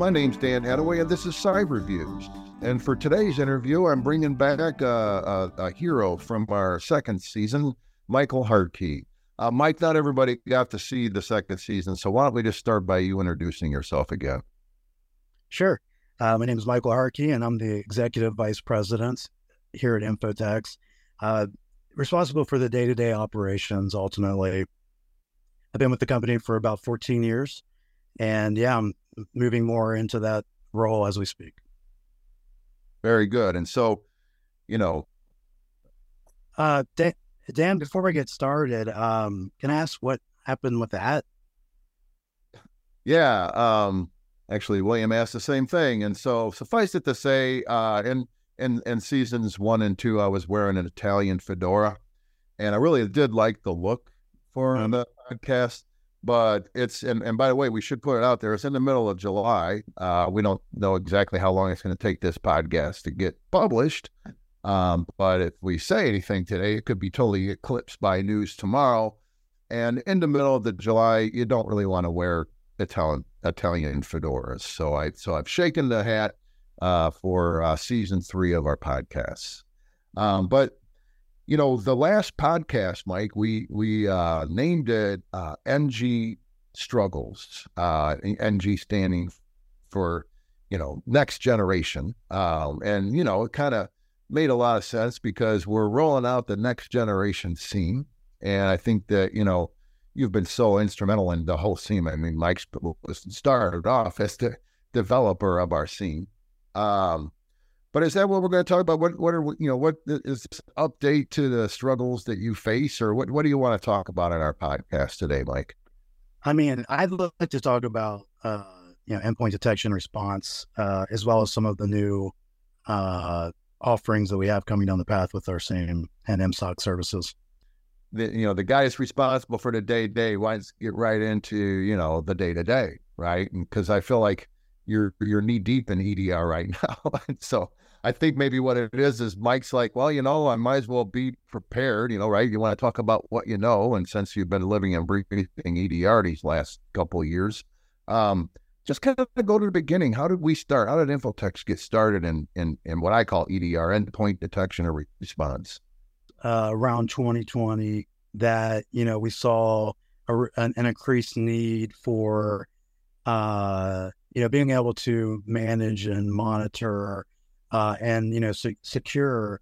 My name's Dan Hadaway, and this is CyberViews. And for today's interview, I'm bringing back a, a, a hero from our second season, Michael Hartke. Uh, Mike, not everybody got to see the second season, so why don't we just start by you introducing yourself again? Sure. Uh, my name is Michael Hartke, and I'm the Executive Vice President here at Infotex, uh, responsible for the day to day operations ultimately. I've been with the company for about 14 years. And yeah, I'm moving more into that role as we speak. Very good. And so, you know, uh, Dan, Dan before we get started, um, can I ask what happened with that? Yeah. Um, actually, William asked the same thing. And so, suffice it to say, uh, in, in, in seasons one and two, I was wearing an Italian fedora. And I really did like the look for mm-hmm. the podcast but it's and, and by the way we should put it out there it's in the middle of july uh, we don't know exactly how long it's going to take this podcast to get published um, but if we say anything today it could be totally eclipsed by news tomorrow and in the middle of the july you don't really want to wear italian italian fedoras so i so i've shaken the hat uh, for uh, season three of our podcasts. Um, but you know, the last podcast, Mike, we we uh, named it uh, NG Struggles. Uh, NG standing for you know next generation, um, and you know it kind of made a lot of sense because we're rolling out the next generation SIEM, and I think that you know you've been so instrumental in the whole SIEM. I mean, Mike's started off as the developer of our SIEM. Um, but is that what we're going to talk about? What what are you know what is this update to the struggles that you face, or what what do you want to talk about in our podcast today, Mike? I mean, I'd like to talk about uh, you know endpoint detection response, uh, as well as some of the new uh, offerings that we have coming down the path with our SIEM and MSOC services. The, you know, the guy is responsible for the day to day. Why not get right into you know the day to day, right? Because I feel like you're you're knee deep in EDR right now. so I think maybe what it is is Mike's like, well, you know, I might as well be prepared, you know, right? You want to talk about what you know, and since you've been living and breathing EDR these last couple of years, um, just kind of go to the beginning. How did we start? How did Infotex get started in in, in what I call EDR, endpoint detection or response? Uh, around 2020, that you know we saw a, an, an increased need for uh, you know being able to manage and monitor uh, and you know se- secure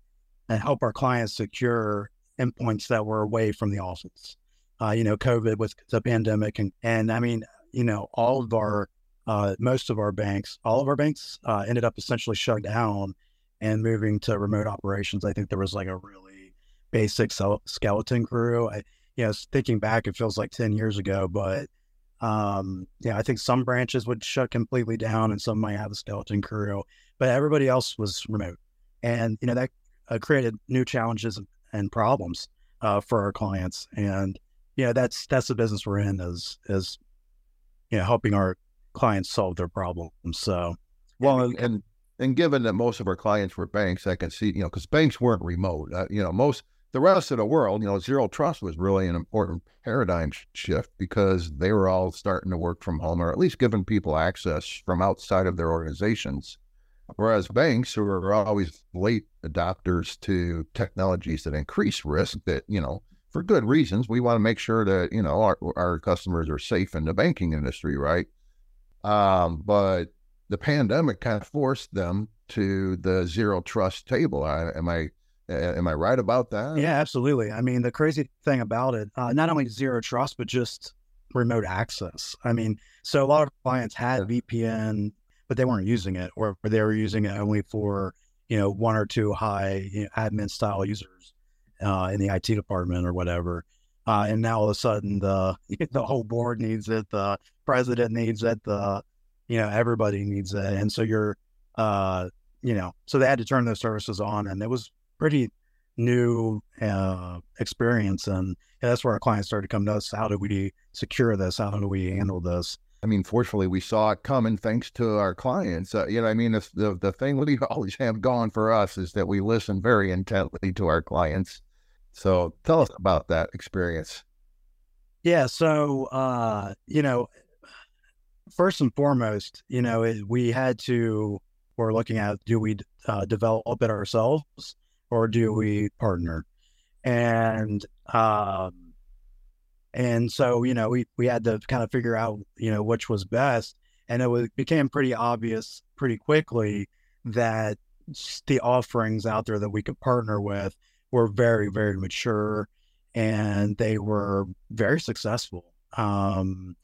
and help our clients secure endpoints that were away from the office. Uh, you know, COVID was the pandemic, and and I mean, you know, all of our uh, most of our banks, all of our banks uh, ended up essentially shut down and moving to remote operations. I think there was like a really basic skeleton crew. I, you know, thinking back, it feels like ten years ago, but um, yeah, I think some branches would shut completely down, and some might have a skeleton crew but everybody else was remote. And, you know, that uh, created new challenges and problems uh, for our clients. And, you know, that's, that's the business we're in is, is, you know, helping our clients solve their problems. So, well, and, and, and given that most of our clients were banks, I can see, you know, because banks weren't remote, uh, you know, most, the rest of the world, you know, zero trust was really an important paradigm shift because they were all starting to work from home or at least giving people access from outside of their organizations. Whereas banks who are always late adopters to technologies that increase risk, that, you know, for good reasons, we want to make sure that, you know, our, our customers are safe in the banking industry, right? Um, but the pandemic kind of forced them to the zero trust table. I, am I am I right about that? Yeah, absolutely. I mean, the crazy thing about it, uh, not only zero trust, but just remote access. I mean, so a lot of clients had VPN but they weren't using it, or they were using it only for you know one or two high you know, admin style users uh, in the IT department or whatever. Uh, and now all of a sudden the the whole board needs it, the president needs it, the you know everybody needs it, and so you're uh, you know so they had to turn those services on, and it was pretty new uh, experience, and that's where our clients started to come to us. How do we secure this? How do we handle this? I mean, fortunately, we saw it coming thanks to our clients. Uh, you know, I mean, the, the, the thing we always have gone for us is that we listen very intently to our clients. So tell us about that experience. Yeah. So, uh, you know, first and foremost, you know, we had to, we're looking at do we uh, develop it ourselves or do we partner? And, um, and so, you know, we, we had to kind of figure out, you know, which was best. And it was, became pretty obvious pretty quickly that the offerings out there that we could partner with were very, very mature and they were very successful. Um,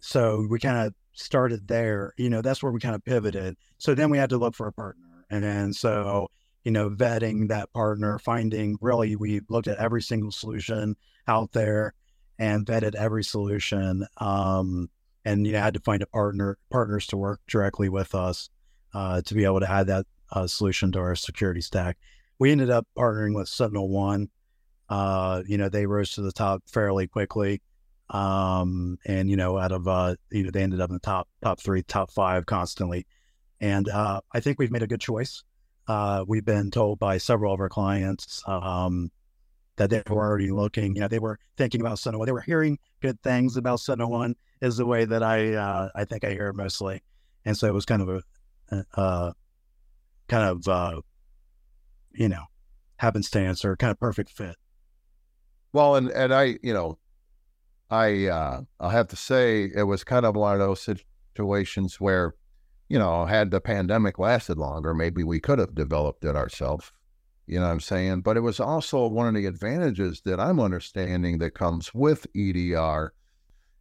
so we kind of started there. You know, that's where we kind of pivoted. So then we had to look for a partner. And then so, you know, vetting that partner, finding really, we looked at every single solution out there and vetted every solution. Um, and, you know, had to find a partner, partners to work directly with us uh, to be able to add that uh, solution to our security stack. We ended up partnering with SentinelOne. Uh, you know, they rose to the top fairly quickly. Um, and you know, out of uh, you know, they ended up in the top top three, top five constantly. And uh, I think we've made a good choice. Uh, we've been told by several of our clients um, that they were already looking. You know, they were thinking about SentinelOne. They were hearing good things about SentinelOne. Is the way that I uh, I think I hear mostly. And so it was kind of a, uh, kind of uh, you know happenstance or kind of perfect fit. Well, and and I you know I uh, I have to say it was kind of one of those situations where, you know, had the pandemic lasted longer, maybe we could have developed it ourselves. You know what I'm saying? But it was also one of the advantages that I'm understanding that comes with EDR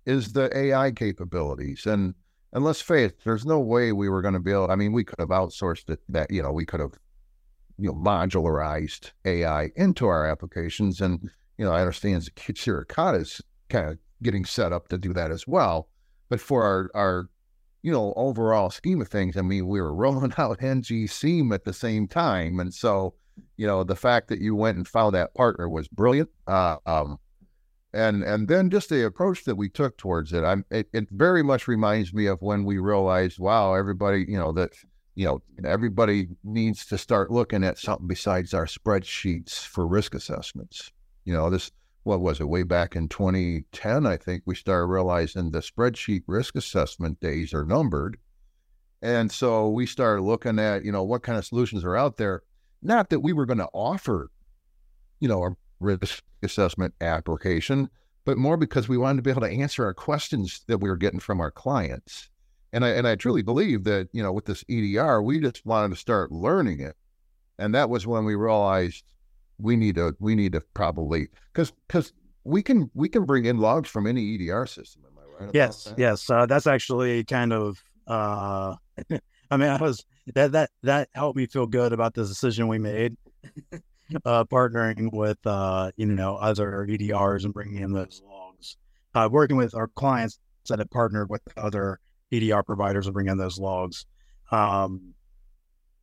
is the AI capabilities. And and let's face it, there's no way we were going to be able. I mean, we could have outsourced it. That you know, we could have you know modularized AI into our applications. And you know, I understand Zero is kind of getting set up to do that as well. But for our, our you know, overall scheme of things, I mean, we were rolling out NG SIEM at the same time. And so, you know, the fact that you went and found that partner was brilliant. Uh, um, and and then just the approach that we took towards it, I'm it, it very much reminds me of when we realized, wow, everybody, you know, that you know, everybody needs to start looking at something besides our spreadsheets for risk assessments. You know, this what was it, way back in 2010, I think we started realizing the spreadsheet risk assessment days are numbered. And so we started looking at, you know, what kind of solutions are out there. Not that we were going to offer, you know, a risk assessment application, but more because we wanted to be able to answer our questions that we were getting from our clients. And I and I truly believe that, you know, with this EDR, we just wanted to start learning it. And that was when we realized we need to we need to probably because because we can we can bring in logs from any EDR system. Am I right? Yes, that? yes. Uh, that's actually kind of. Uh, I mean, I was that that that helped me feel good about the decision we made, uh, partnering with uh, you know other EDRs and bringing in those logs. Uh, working with our clients that have partnered with other EDR providers and bringing in those logs. Um,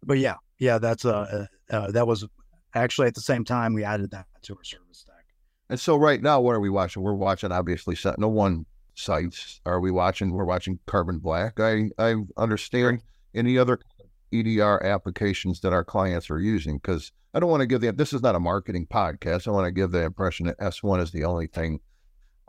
but yeah, yeah, that's uh, uh, that was actually at the same time we added that to our service stack. And so right now, what are we watching? We're watching obviously SentinelOne sites. Are we watching? We're watching Carbon Black. I I understand any other EDR applications that our clients are using because I don't want to give the this is not a marketing podcast. I want to give the impression that S1 is the only thing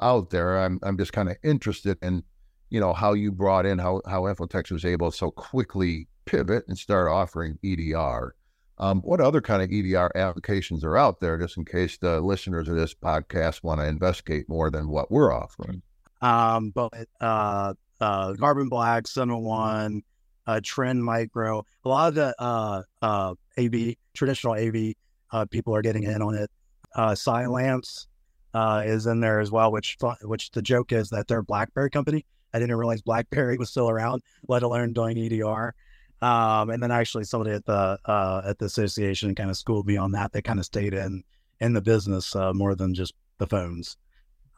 out there. I'm I'm just kind of interested in you know how you brought in how how Infotex was able to so quickly pivot and start offering EDR. Um, what other kind of EDR applications are out there, just in case the listeners of this podcast want to investigate more than what we're offering? Um, but uh, uh, Carbon Black, SentinelOne, uh, Trend Micro, a lot of the uh, uh, AV, traditional AV uh, people are getting in on it. Uh, Cylance uh, is in there as well, which which the joke is that they're a BlackBerry company. I didn't realize BlackBerry was still around, let alone doing EDR. Um, and then actually somebody at the uh, at the association kind of schooled me on that. They kind of stayed in in the business uh, more than just the phones.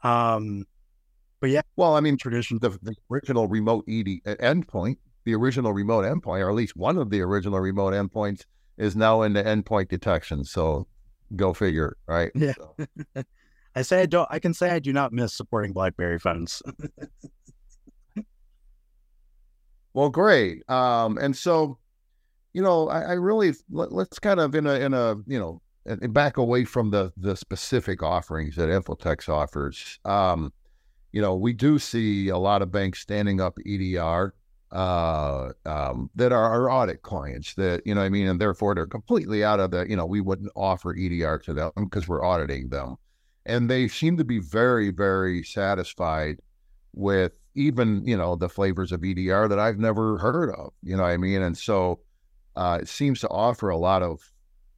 Um, but yeah, well, I mean, tradition the, the original remote ED endpoint, the original remote endpoint, or at least one of the original remote endpoints, is now in the endpoint detection. So go figure, right? Yeah. So. I say I don't. I can say I do not miss supporting BlackBerry phones. Well, great. Um, and so, you know, I, I really let, us kind of in a in a you know back away from the the specific offerings that Infotex offers. Um, you know, we do see a lot of banks standing up EDR uh, um, that are our audit clients that, you know I mean? And therefore they're completely out of the, you know, we wouldn't offer EDR to them because we're auditing them. And they seem to be very, very satisfied with even, you know, the flavors of EDR that I've never heard of, you know what I mean? And so uh, it seems to offer a lot of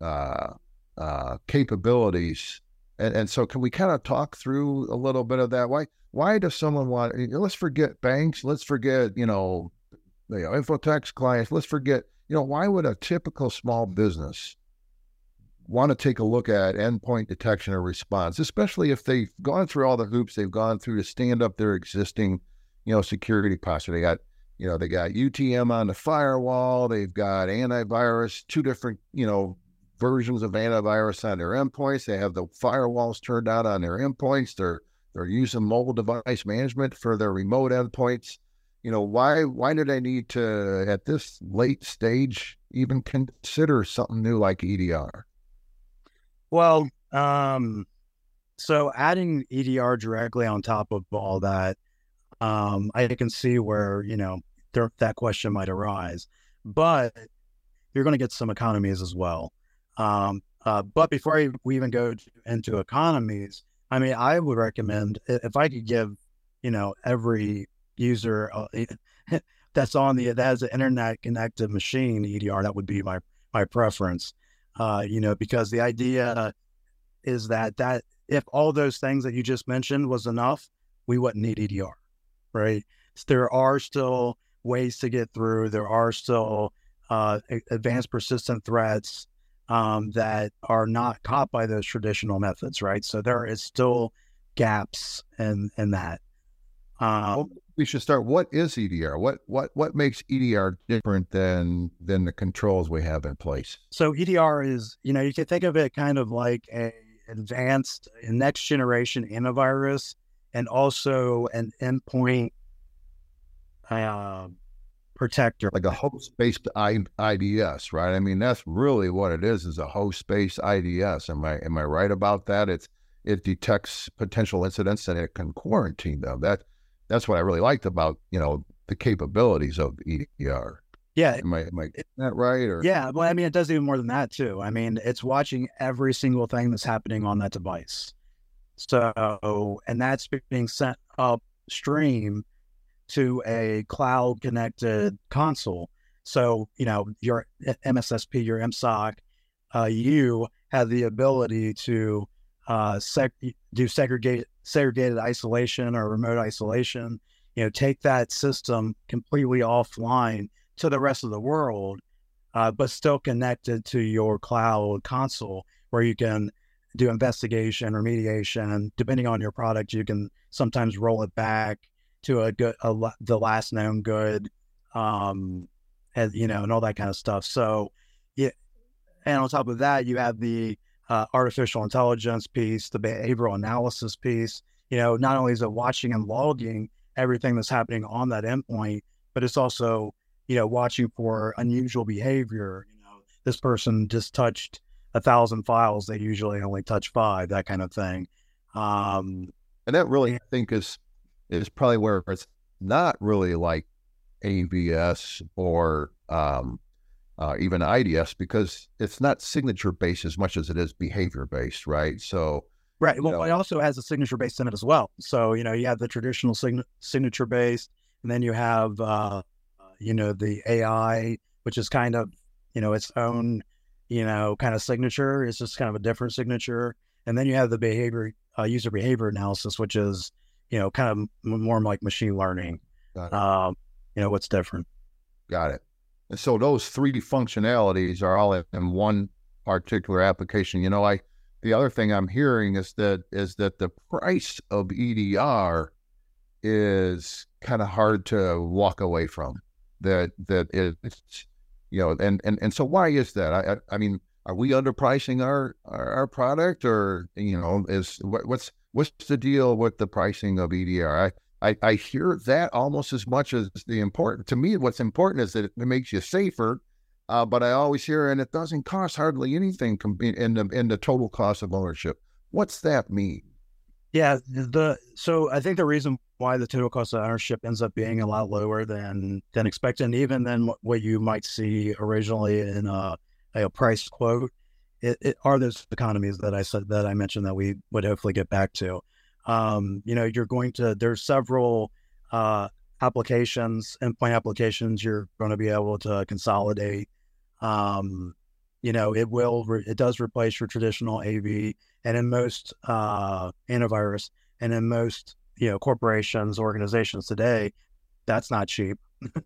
uh, uh, capabilities. And, and so can we kind of talk through a little bit of that? Why, why does someone want, let's forget banks, let's forget, you know, you know, Infotex clients, let's forget, you know, why would a typical small business want to take a look at endpoint detection or response, especially if they've gone through all the hoops they've gone through to stand up their existing, you know, security posture. They got, you know, they got UTM on the firewall, they've got antivirus, two different, you know, versions of antivirus on their endpoints. They have the firewalls turned out on their endpoints. They're they're using mobile device management for their remote endpoints you know why why did i need to at this late stage even consider something new like edr well um so adding edr directly on top of all that um i can see where you know there, that question might arise but you're going to get some economies as well um uh, but before we even go into economies i mean i would recommend if i could give you know every user uh, that's on the that has an internet connected machine EDR. That would be my my preference. Uh, you know, because the idea is that that if all those things that you just mentioned was enough, we wouldn't need EDR, right? So there are still ways to get through. There are still uh, advanced persistent threats um, that are not caught by those traditional methods, right? So there is still gaps in in that. Uh, we should start. What is EDR? What what what makes EDR different than than the controls we have in place? So EDR is, you know, you can think of it kind of like a advanced next generation antivirus and also an endpoint uh, protector, like a host based IDS, right? I mean, that's really what it is: is a host based IDS. Am I am I right about that? It's it detects potential incidents and it can quarantine them. That that's what I really liked about you know the capabilities of EDR. Yeah, am I am I that right? Or yeah, well, I mean, it does even more than that too. I mean, it's watching every single thing that's happening on that device. So, and that's being sent upstream to a cloud connected console. So, you know, your MSSP, your MSOC, uh, you have the ability to uh, sec- do segregate segregated isolation or remote isolation. You know, take that system completely offline to the rest of the world, uh, but still connected to your cloud console where you can do investigation, remediation. Depending on your product, you can sometimes roll it back to a good, a, the last known good, um, and you know, and all that kind of stuff. So, yeah, and on top of that, you have the uh, artificial intelligence piece, the behavioral analysis piece. You know, not only is it watching and logging everything that's happening on that endpoint, but it's also, you know, watching for unusual behavior. You know, this person just touched a thousand files; they usually only touch five, that kind of thing. Um, and that really, I think, is is probably where it's not really like AVS or um, uh, even IDS because it's not signature based as much as it is behavior based, right? So, right. Well, know, it also has a signature based in it as well. So, you know, you have the traditional sign- signature based, and then you have, uh, you know, the AI, which is kind of, you know, its own, you know, kind of signature. It's just kind of a different signature. And then you have the behavior, uh, user behavior analysis, which is, you know, kind of more like machine learning. Um, you know, what's different. Got it. And so those three functionalities are all in one particular application. You know, I the other thing I'm hearing is that is that the price of EDR is kind of hard to walk away from. That that it's you know, and and and so why is that? I I, I mean, are we underpricing our, our, our product, or you know, is what, what's what's the deal with the pricing of EDR? I I, I hear that almost as much as the important. To me, what's important is that it makes you safer. Uh, but I always hear, and it doesn't cost hardly anything in the in the total cost of ownership. What's that mean? Yeah, the so I think the reason why the total cost of ownership ends up being a lot lower than than expected, and even than what you might see originally in a, a price quote, it, it, are those economies that I said that I mentioned that we would hopefully get back to. Um, you know, you're going to there's several uh, applications, endpoint applications. You're going to be able to consolidate. Um, you know, it will re- it does replace your traditional AV, and in most uh, antivirus, and in most you know corporations, organizations today, that's not cheap.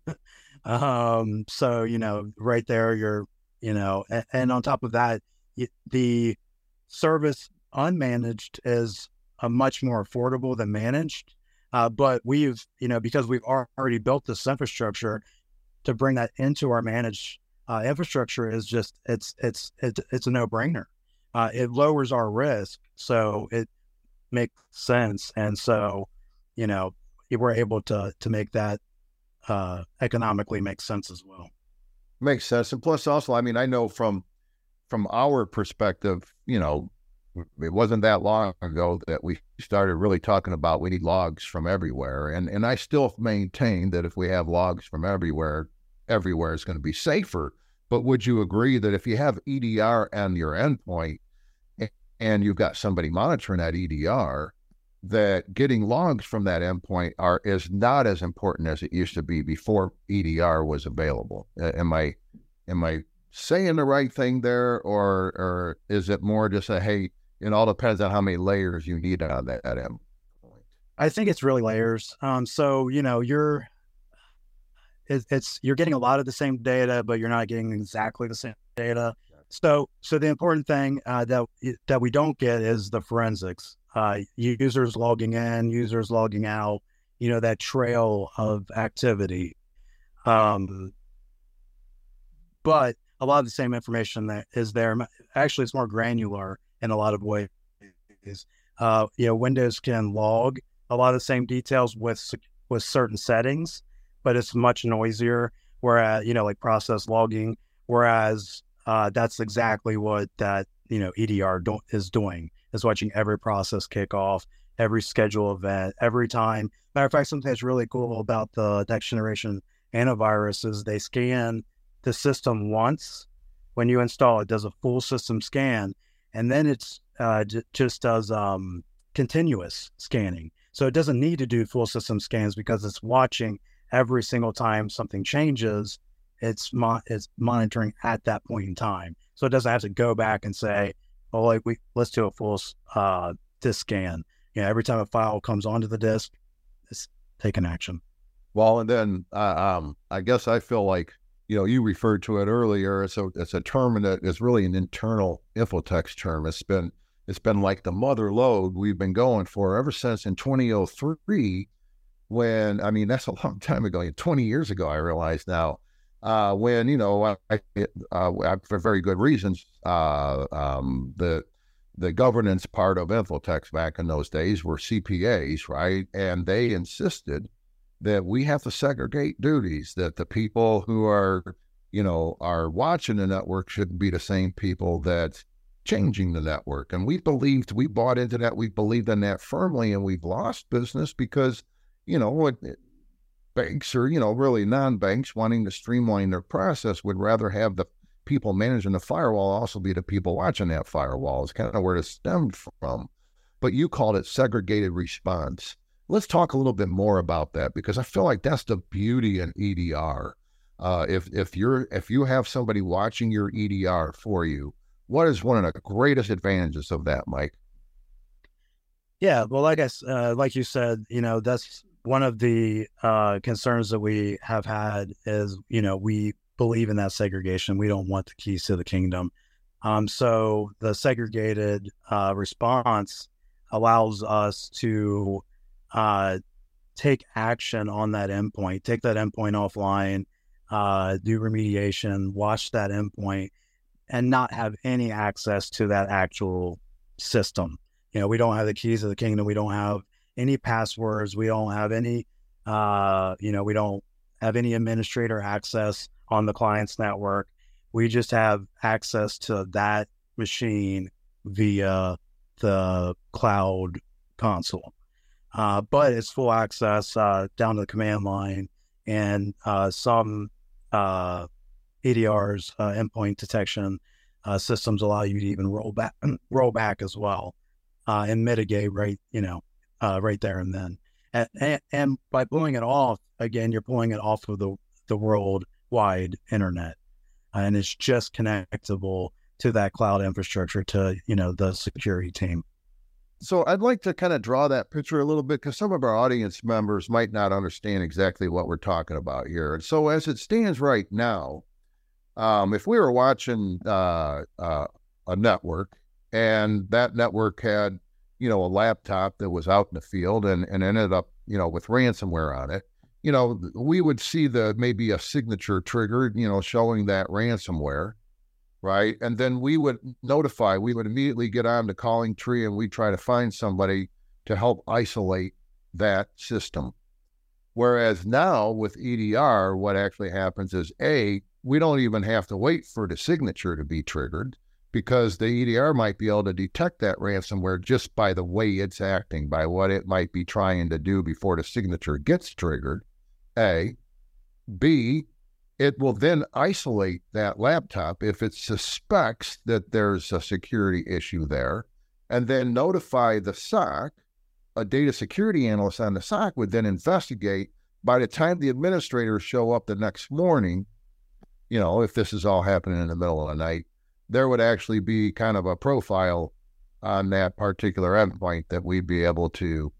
um, so you know, right there, you're you know, and, and on top of that, the service unmanaged is a much more affordable than managed. Uh, but we've, you know, because we've already built this infrastructure to bring that into our managed uh, infrastructure is just it's it's it's, it's a no brainer. Uh, it lowers our risk, so it makes sense, and so you know we're able to to make that uh, economically make sense as well. Makes sense, and plus also, I mean, I know from from our perspective, you know, it wasn't that long ago that we started really talking about we need logs from everywhere. And and I still maintain that if we have logs from everywhere, everywhere is going to be safer. But would you agree that if you have EDR on your endpoint and you've got somebody monitoring that EDR, that getting logs from that endpoint are is not as important as it used to be before EDR was available. Am I am I saying the right thing there, or or is it more just a hey, it all depends on how many layers you need on that end? I think it's really layers. Um, so you know, you're it, it's you're getting a lot of the same data, but you're not getting exactly the same data. So, so the important thing uh, that that we don't get is the forensics. Uh, users logging in, users logging out. You know that trail of activity. Um, but a lot of the same information that is there. Actually, it's more granular in a lot of ways. Uh, you know, Windows can log a lot of the same details with with certain settings, but it's much noisier. Whereas, you know, like process logging, whereas uh, that's exactly what that you know EDR do- is doing is watching every process kick off, every schedule event, every time. Matter of fact, something that's really cool about the next generation antivirus is they scan the system once. When you install it, does a full system scan, and then it's uh, just does um, continuous scanning. So it doesn't need to do full system scans because it's watching every single time something changes. It's mo- it's monitoring at that point in time. So it doesn't have to go back and say, "Oh, like we let's do a full uh, disk scan." You know, every time a file comes onto the disk, it's taking action. Well, and then uh, um, I guess I feel like you know, you referred to it earlier. It's a it's a term that is really an internal Infotex term. It's been it's been like the mother load we've been going for ever since in 2003. When I mean that's a long time ago, 20 years ago. I realize now. Uh, when you know, I, uh, for very good reasons, uh, um, the the governance part of Infotex back in those days were CPAs, right? And they insisted that we have to segregate duties, that the people who are, you know, are watching the network shouldn't be the same people that changing the network. And we believed, we bought into that, we believed in that firmly, and we've lost business because, you know, it, it, banks or, you know, really non banks wanting to streamline their process would rather have the people managing the firewall also be the people watching that firewall, is kind of where it stemmed from. But you called it segregated response. Let's talk a little bit more about that because I feel like that's the beauty in EDR. Uh, if if you're if you have somebody watching your EDR for you, what is one of the greatest advantages of that, Mike? Yeah, well, I guess uh, like you said, you know, that's one of the uh, concerns that we have had is, you know, we believe in that segregation. We don't want the keys to the kingdom. Um, so the segregated uh, response allows us to uh, take action on that endpoint, take that endpoint offline, uh, do remediation, watch that endpoint, and not have any access to that actual system. You know, we don't have the keys of the kingdom. We don't have any passwords. We don't have any, uh, you know, we don't have any administrator access on the client's network. We just have access to that machine via the cloud console. Uh, but it's full access uh, down to the command line, and uh, some uh, EDRs, uh, endpoint detection uh, systems, allow you to even roll back, roll back as well, and mitigate right, you know, right there and then. And, and, and by pulling it off, again, you're pulling it off of the the worldwide internet, and it's just connectable to that cloud infrastructure to you know the security team. So I'd like to kind of draw that picture a little bit because some of our audience members might not understand exactly what we're talking about here. And so as it stands right now, um, if we were watching uh, uh, a network and that network had, you know, a laptop that was out in the field and, and ended up, you know, with ransomware on it, you know, we would see the maybe a signature triggered, you know, showing that ransomware right? And then we would notify, we would immediately get on the calling tree and we try to find somebody to help isolate that system. Whereas now with EDR, what actually happens is A, we don't even have to wait for the signature to be triggered because the EDR might be able to detect that ransomware just by the way it's acting, by what it might be trying to do before the signature gets triggered. A. B, it will then isolate that laptop if it suspects that there's a security issue there and then notify the SOC. A data security analyst on the SOC would then investigate. By the time the administrators show up the next morning, you know, if this is all happening in the middle of the night, there would actually be kind of a profile on that particular endpoint that we'd be able to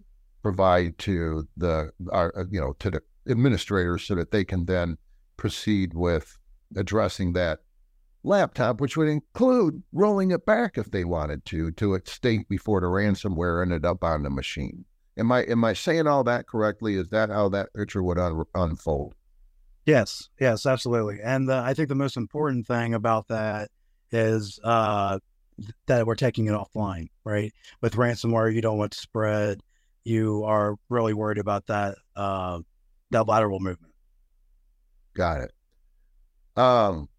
provide to the, our, uh, you know, to the administrators so that they can then proceed with addressing that laptop, which would include rolling it back if they wanted to to its state before the ransomware ended up on the machine. Am I am I saying all that correctly? Is that how that picture would un- unfold? Yes, yes, absolutely. And the, I think the most important thing about that is uh, that we're taking it offline, right? With ransomware, you don't want to spread. You are really worried about that uh, that lateral movement. Got it. Um,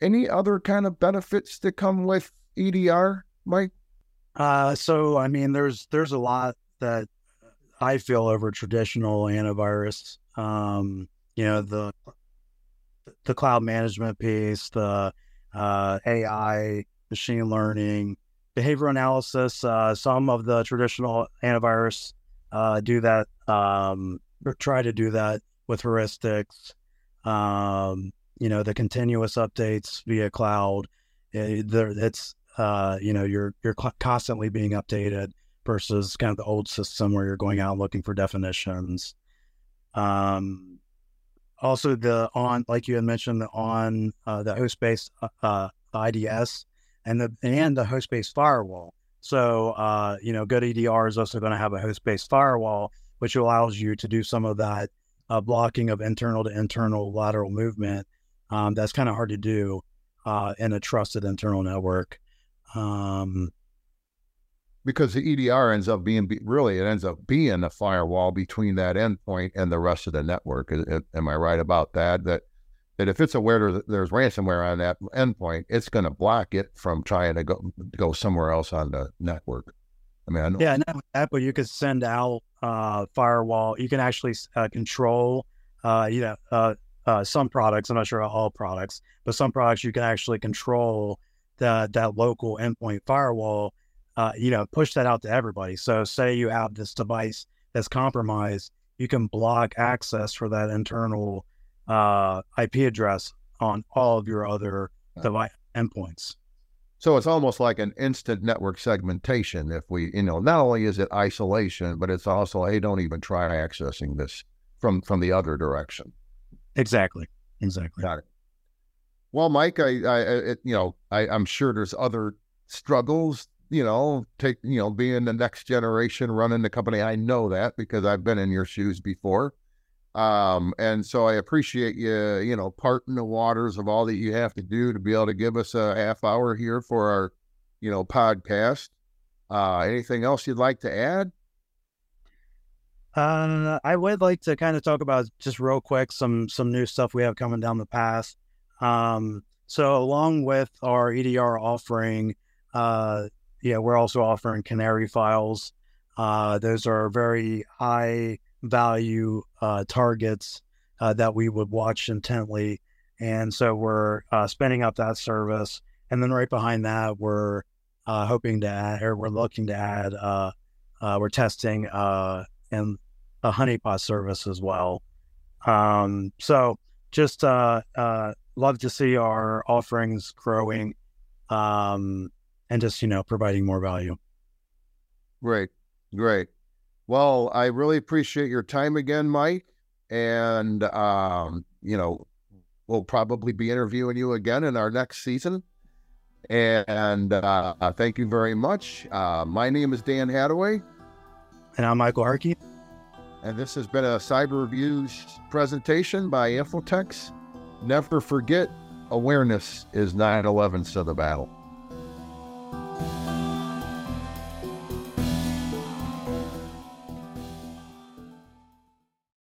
any other kind of benefits that come with EDR, Mike? Uh, so I mean, there's there's a lot that I feel over traditional antivirus. Um, you know, the the cloud management piece, the uh, AI, machine learning, behavior analysis. Uh, some of the traditional antivirus uh, do that um, or try to do that with heuristics, um, you know, the continuous updates via cloud. It, eh, it's uh, you know, you're you're constantly being updated versus kind of the old system where you're going out looking for definitions. Um, also the on, like you had mentioned, the on uh, the host based uh, uh IDS and the and the host based firewall. So uh, you know, good EDR is also going to have a host based firewall, which allows you to do some of that uh, blocking of internal to internal lateral movement. Um, that's kind of hard to do uh, in a trusted internal network. Um, because the EDR ends up being really it ends up being a firewall between that endpoint and the rest of the network. Am I right about that? That that if it's aware there's ransomware on that endpoint, it's going to block it from trying to go go somewhere else on the network. I mean, I know. yeah, not that, but you could send out uh, firewall. You can actually uh, control, uh, you know, uh, uh, some products. I'm not sure all products, but some products you can actually control that that local endpoint firewall. Uh, you know, push that out to everybody. So, say you have this device that's compromised, you can block access for that internal IP address on all of your other device endpoints. So it's almost like an instant network segmentation. If we, you know, not only is it isolation, but it's also, hey, don't even try accessing this from from the other direction. Exactly. Exactly. Got it. Well, Mike, I, I, it, you know, I, I'm sure there's other struggles. You know, take, you know, being the next generation running the company. I know that because I've been in your shoes before. Um, and so I appreciate you, you know, parting the waters of all that you have to do to be able to give us a half hour here for our, you know, podcast. Uh, anything else you'd like to add? Uh, I would like to kind of talk about just real quick some some new stuff we have coming down the path. Um, so along with our EDR offering, uh, yeah, we're also offering canary files. Uh, those are very high value uh, targets uh, that we would watch intently. And so we're uh, spinning up that service. And then right behind that, we're uh, hoping to add, or we're looking to add, uh, we're testing and a honeypot service as well. Um, so just love to see our offerings growing um, and just, you know, providing more value. Great. Great. Well, I really appreciate your time again, Mike. And, um, you know, we'll probably be interviewing you again in our next season. And uh, thank you very much. Uh, my name is Dan Hadaway. And I'm Michael Hartke. And this has been a CyberViews presentation by Infotex. Never forget, awareness is 9 11 to the battle thank you